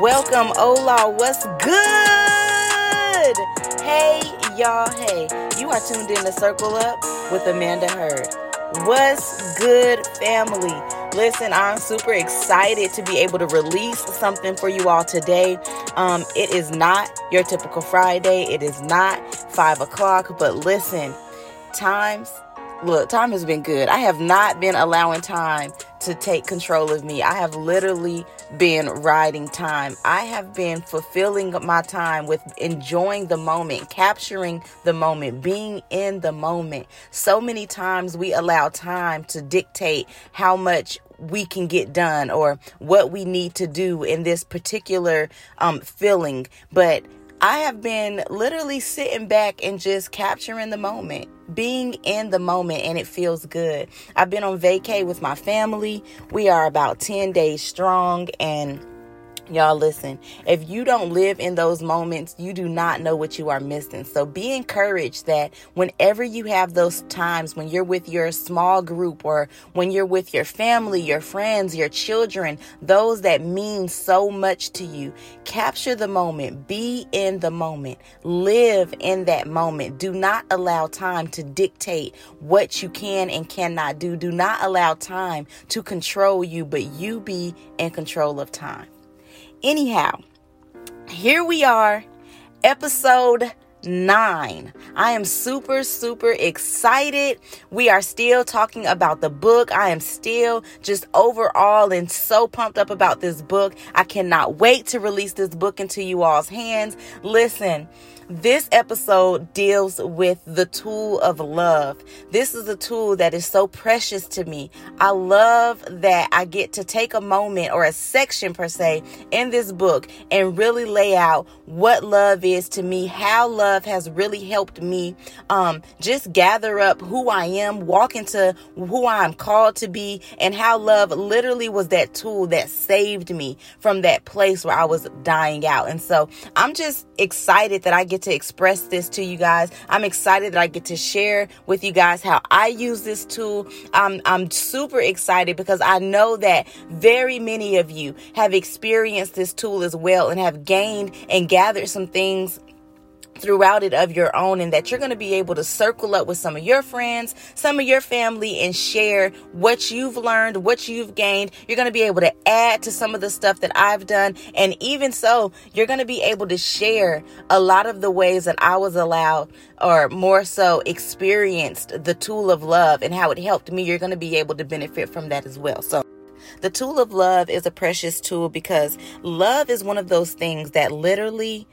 Welcome, Ola. What's good? Hey, y'all. Hey, you are tuned in to Circle Up with Amanda Heard. What's good, family? Listen, I'm super excited to be able to release something for you all today. Um, it is not your typical Friday, it is not five o'clock, but listen, times look, time has been good. I have not been allowing time to take control of me. I have literally been riding time. I have been fulfilling my time with enjoying the moment, capturing the moment, being in the moment. So many times we allow time to dictate how much we can get done or what we need to do in this particular um, feeling. But I have been literally sitting back and just capturing the moment, being in the moment, and it feels good. I've been on vacay with my family. We are about 10 days strong and Y'all listen, if you don't live in those moments, you do not know what you are missing. So be encouraged that whenever you have those times when you're with your small group or when you're with your family, your friends, your children, those that mean so much to you, capture the moment, be in the moment, live in that moment. Do not allow time to dictate what you can and cannot do. Do not allow time to control you, but you be in control of time. Anyhow, here we are, episode nine. I am super, super excited. We are still talking about the book. I am still just overall and so pumped up about this book. I cannot wait to release this book into you all's hands. Listen, this episode deals with the tool of love. This is a tool that is so precious to me. I love that I get to take a moment or a section per se in this book and really lay out what love is to me, how love has really helped me um, just gather up who I am, walk into who I'm called to be, and how love literally was that tool that saved me from that place where I was dying out. And so I'm just excited that I get get to express this to you guys. I'm excited that I get to share with you guys how I use this tool. I'm, I'm super excited because I know that very many of you have experienced this tool as well and have gained and gathered some things throughout it of your own and that you're going to be able to circle up with some of your friends, some of your family and share what you've learned, what you've gained. You're going to be able to add to some of the stuff that I've done. And even so, you're going to be able to share a lot of the ways that I was allowed or more so experienced the tool of love and how it helped me. You're going to be able to benefit from that as well. So the tool of love is a precious tool because love is one of those things that literally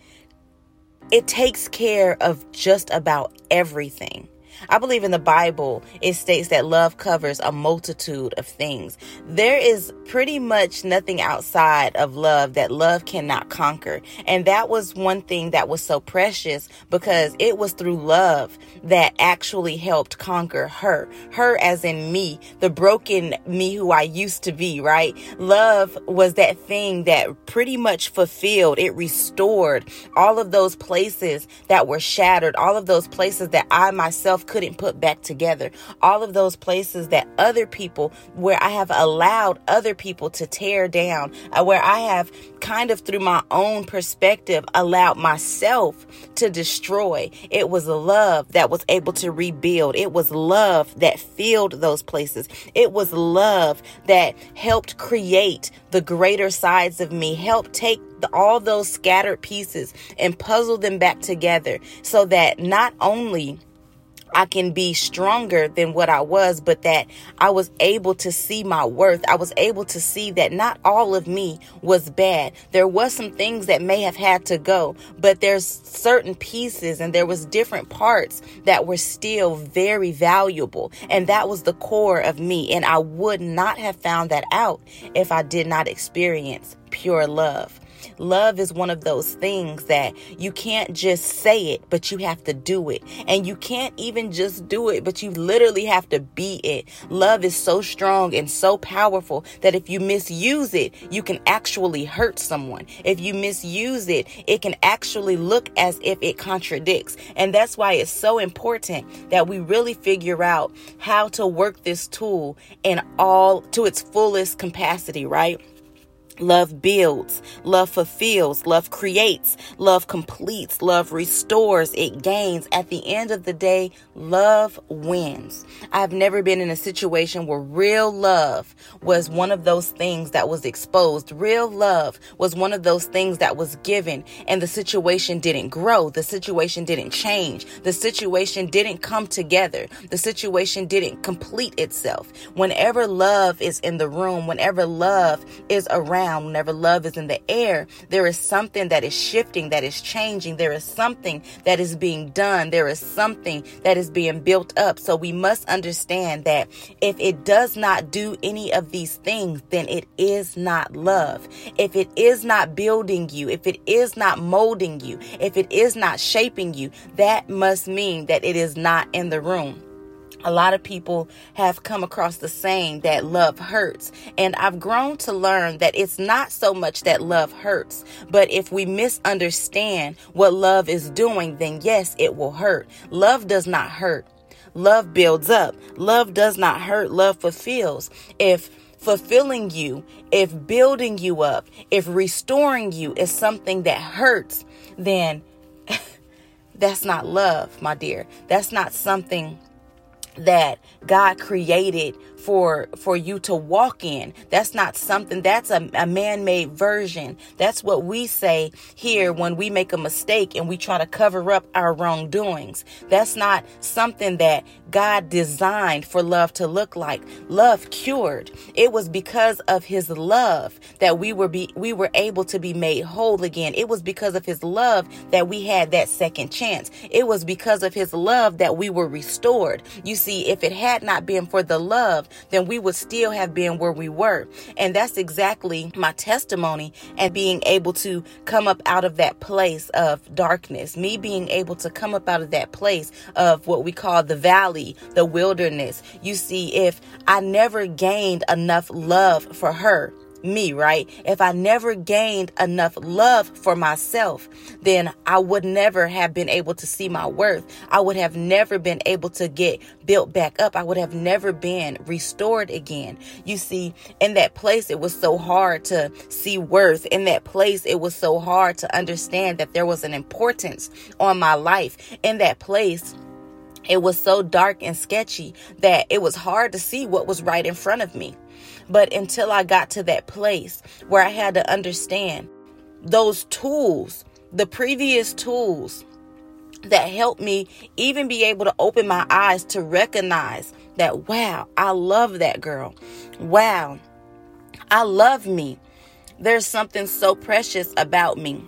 it takes care of just about everything. I believe in the Bible, it states that love covers a multitude of things. There is pretty much nothing outside of love that love cannot conquer. And that was one thing that was so precious because it was through love that actually helped conquer her. Her, as in me, the broken me who I used to be, right? Love was that thing that pretty much fulfilled, it restored all of those places that were shattered, all of those places that I myself couldn't put back together. All of those places that other people, where I have allowed other people to tear down, uh, where I have kind of through my own perspective allowed myself to destroy. It was love that was able to rebuild. It was love that filled those places. It was love that helped create the greater sides of me, helped take all those scattered pieces and puzzle them back together so that not only I can be stronger than what I was, but that I was able to see my worth. I was able to see that not all of me was bad. There was some things that may have had to go, but there's certain pieces and there was different parts that were still very valuable. And that was the core of me. And I would not have found that out if I did not experience pure love. Love is one of those things that you can't just say it, but you have to do it. And you can't even just do it, but you literally have to be it. Love is so strong and so powerful that if you misuse it, you can actually hurt someone. If you misuse it, it can actually look as if it contradicts. And that's why it's so important that we really figure out how to work this tool in all to its fullest capacity, right? Love builds, love fulfills, love creates, love completes, love restores, it gains. At the end of the day, love wins. I've never been in a situation where real love was one of those things that was exposed. Real love was one of those things that was given and the situation didn't grow. The situation didn't change. The situation didn't come together. The situation didn't complete itself. Whenever love is in the room, whenever love is around, around, whenever love is in the air, there is something that is shifting, that is changing. There is something that is being done. There is something that is being built up. So we must understand that if it does not do any of these things, then it is not love. If it is not building you, if it is not molding you, if it is not shaping you, that must mean that it is not in the room a lot of people have come across the saying that love hurts. And I've grown to learn that it's not so much that love hurts, but if we misunderstand what love is doing, then yes, it will hurt. Love does not hurt. Love builds up. Love does not hurt. Love fulfills. If fulfilling you, if building you up, if restoring you is something that hurts, then that's not love, my dear. That's not something that God created for for you to walk in. That's not something that's a, a man-made version. That's what we say here when we make a mistake and we try to cover up our wrongdoings. That's not something that God designed for love to look like. Love cured. It was because of his love that we were be we were able to be made whole again. It was because of his love that we had that second chance. It was because of his love that we were restored. You see, if it had not been for the love then we would still have been where we were. And that's exactly my testimony and being able to come up out of that place of darkness. Me being able to come up out of that place of what we call the valley, the wilderness. You see, if I never gained enough love for her, me, right? If I never gained enough love for myself, then I would never have been able to see my worth. I would have never been able to get built back up. I would have never been restored again. You see, in that place, it was so hard to see worth. In that place, it was so hard to understand that there was an importance on my life. In that place, it was so dark and sketchy that it was hard to see what was right in front of me. But until I got to that place where I had to understand those tools, the previous tools that helped me even be able to open my eyes to recognize that, wow, I love that girl. Wow, I love me. There's something so precious about me.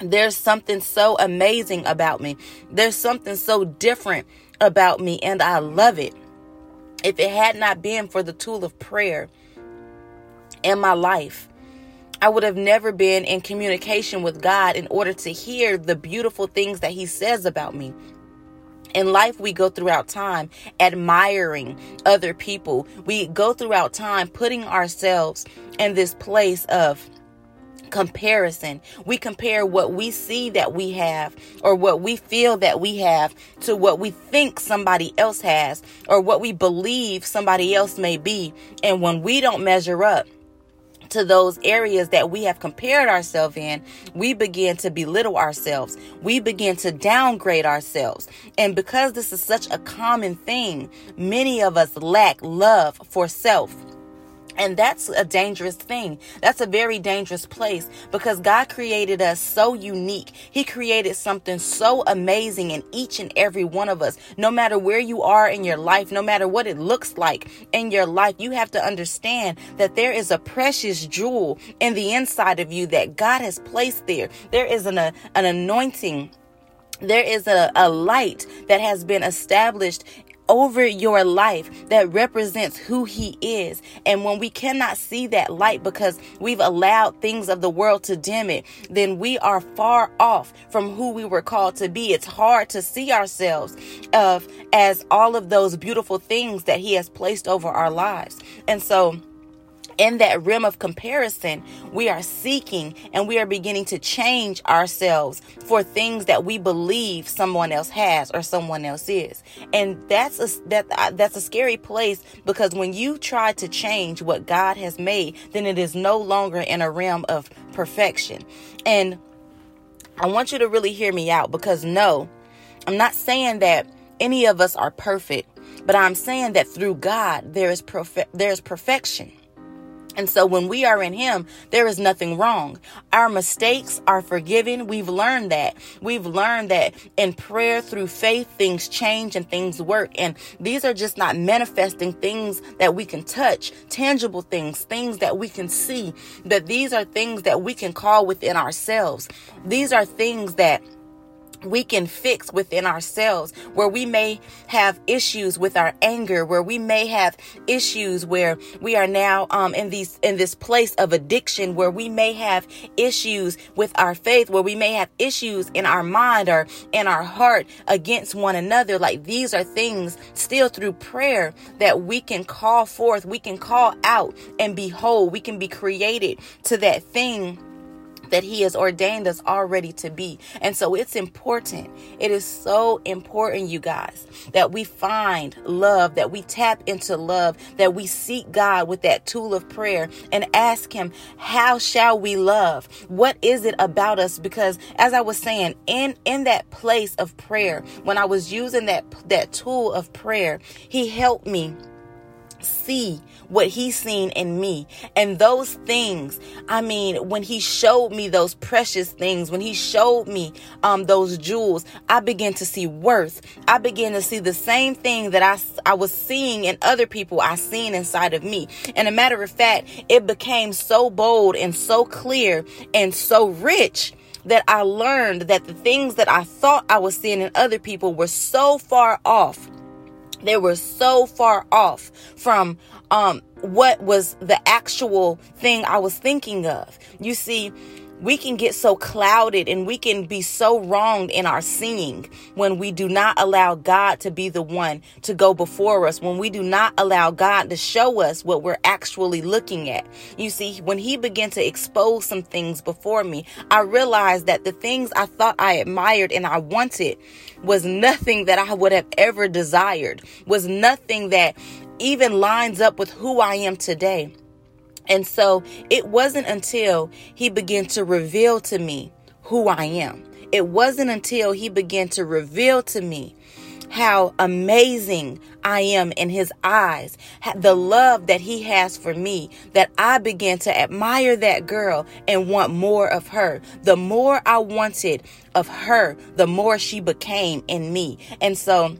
There's something so amazing about me. There's something so different about me, and I love it. If it had not been for the tool of prayer in my life, I would have never been in communication with God in order to hear the beautiful things that He says about me. In life, we go throughout time admiring other people. We go throughout time putting ourselves in this place of comparison. We compare what we see that we have or what we feel that we have to what we think somebody else has or what we believe somebody else may be. And when we don't measure up, to those areas that we have compared ourselves in, we begin to belittle ourselves. We begin to downgrade ourselves. And because this is such a common thing, many of us lack love for self. And that's a dangerous thing. That's a very dangerous place because God created us so unique. He created something so amazing in each and every one of us. No matter where you are in your life, no matter what it looks like in your life, you have to understand that there is a precious jewel in the inside of you that God has placed there. There is an, an anointing there is a, a light that has been established over your life that represents who He is. And when we cannot see that light because we've allowed things of the world to dim it, then we are far off from who we were called to be. It's hard to see ourselves of as all of those beautiful things that He has placed over our lives. And so in that realm of comparison, we are seeking and we are beginning to change ourselves for things that we believe someone else has or someone else is. And that's a that uh, that's a scary place because when you try to change what God has made, then it is no longer in a realm of perfection. And I want you to really hear me out because no, I'm not saying that any of us are perfect, but I'm saying that through God there is perfe- there is perfection. And so when we are in Him, there is nothing wrong. Our mistakes are forgiven. We've learned that. We've learned that in prayer through faith, things change and things work. And these are just not manifesting things that we can touch, tangible things, things that we can see, that these are things that we can call within ourselves. These are things that we can fix within ourselves where we may have issues with our anger where we may have issues where we are now um, in these in this place of addiction where we may have issues with our faith where we may have issues in our mind or in our heart against one another. Like these are things still through prayer that we can call forth we can call out and behold we can be created to that thing that he has ordained us already to be. And so it's important. It is so important, you guys, that we find love, that we tap into love, that we seek God with that tool of prayer and ask him, how shall we love? What is it about us? Because as I was saying, in, in that place of prayer, when I was using that, that tool of prayer, he helped me see what he's seen in me. And those things, I mean, when he showed me those precious things, when he showed me um, those jewels, I began to see worth. I began to see the same thing that I, I was seeing in other people, I seen inside of me. And a matter of fact, it became so bold and so clear and so rich that I learned that the things that I thought I was seeing in other people were so far off they were so far off from um, what was the actual thing I was thinking of. You see, we can get so clouded and we can be so wronged in our seeing when we do not allow God to be the one to go before us, when we do not allow God to show us what we're actually looking at. You see, when He began to expose some things before me, I realized that the things I thought I admired and I wanted was nothing that I would have ever desired, was nothing that even lines up with who I am today. And so it wasn't until he began to reveal to me who I am. It wasn't until he began to reveal to me how amazing I am in his eyes, the love that he has for me, that I began to admire that girl and want more of her. The more I wanted of her, the more she became in me. And so,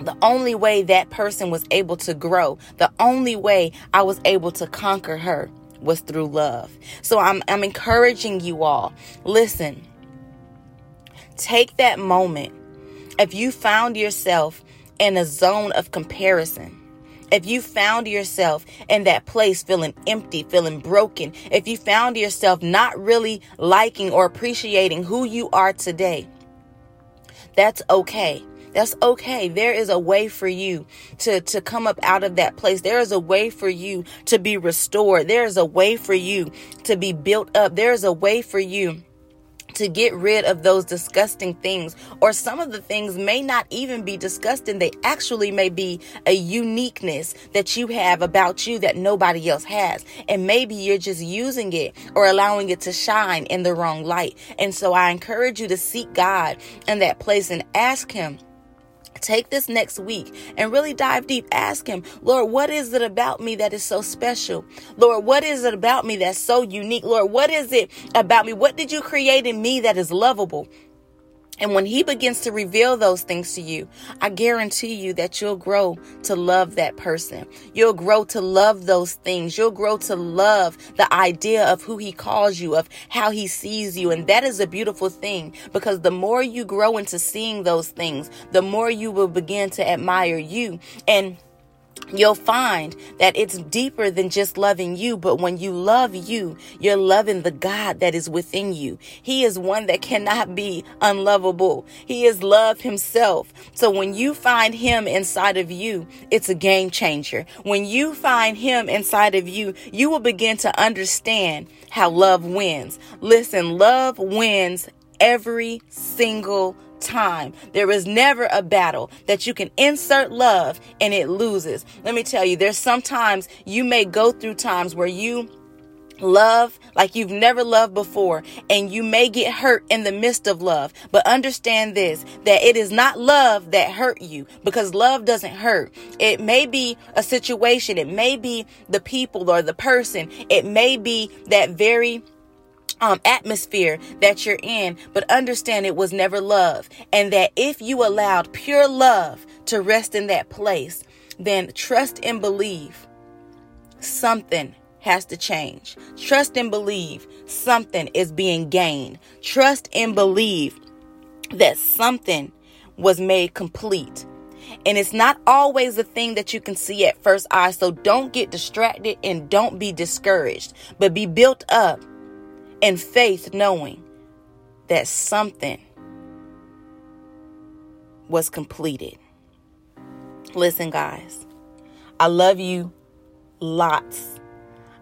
the only way that person was able to grow, the only way I was able to conquer her was through love. So I'm, I'm encouraging you all. Listen, take that moment. If you found yourself in a zone of comparison, if you found yourself in that place feeling empty, feeling broken, if you found yourself not really liking or appreciating who you are today, that's okay. That's okay. There is a way for you to, to come up out of that place. There is a way for you to be restored. There is a way for you to be built up. There is a way for you to get rid of those disgusting things. Or some of the things may not even be disgusting. They actually may be a uniqueness that you have about you that nobody else has. And maybe you're just using it or allowing it to shine in the wrong light. And so I encourage you to seek God in that place and ask Him Take this next week and really dive deep. Ask Him, Lord, what is it about me that is so special? Lord, what is it about me that's so unique? Lord, what is it about me? What did you create in me that is lovable? And when he begins to reveal those things to you, I guarantee you that you'll grow to love that person. You'll grow to love those things. You'll grow to love the idea of who he calls you, of how he sees you. And that is a beautiful thing because the more you grow into seeing those things, the more you will begin to admire you. And you'll find that it's deeper than just loving you. But when you love you, you're loving the God that is within you. He is one that cannot be unlovable. He is love himself. So when you find him inside of you, it's a game changer. When you find him inside of you, you will begin to understand how love wins. Listen, love wins every single time. There is never a battle that you can insert love and it loses. Let me tell you, there's sometimes you may go through times where you love like you've never loved before and you may get hurt in the midst of love but understand this that it is not love that hurt you because love doesn't hurt it may be a situation it may be the people or the person it may be that very um, atmosphere that you're in, but understand it was never love. And that if you allowed pure love to rest in that place, then trust and believe something has to change. Trust and believe something is being gained. Trust and believe that something was made complete. And it's not always the thing that you can see at first eye. So don't get distracted and don't be discouraged, but be built up and faith knowing that something was completed. Listen, guys, I love you lots.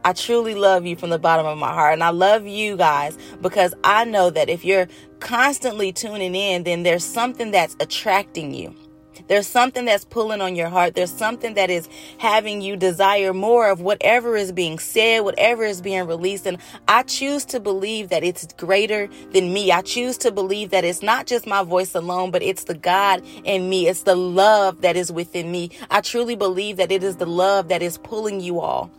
I truly love you from the bottom of my heart. And I love you guys because I know that if you're constantly tuning in, then there's something that's attracting you. There's something that's pulling on your heart. There's something that is having you desire more of whatever is being said, whatever is being released. And I choose to believe that it's greater than me. I choose to believe that it's not just my voice alone, but it's the God in me. It's the love that is within me. I truly believe that it is the love that is pulling you all.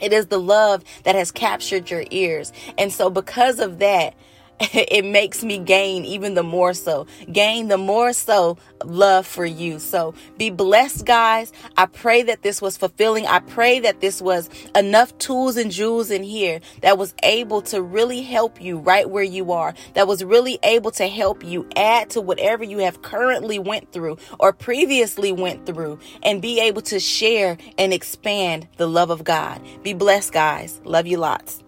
It is the love that has captured your ears. And so because of that, it makes me gain even the more so, gain the more so love for you. So be blessed, guys. I pray that this was fulfilling. I pray that this was enough tools and jewels in here that was able to really help you right where you are, that was really able to help you add to whatever you have currently went through or previously went through and be able to share and expand the love of God. Be blessed, guys. Love you lots.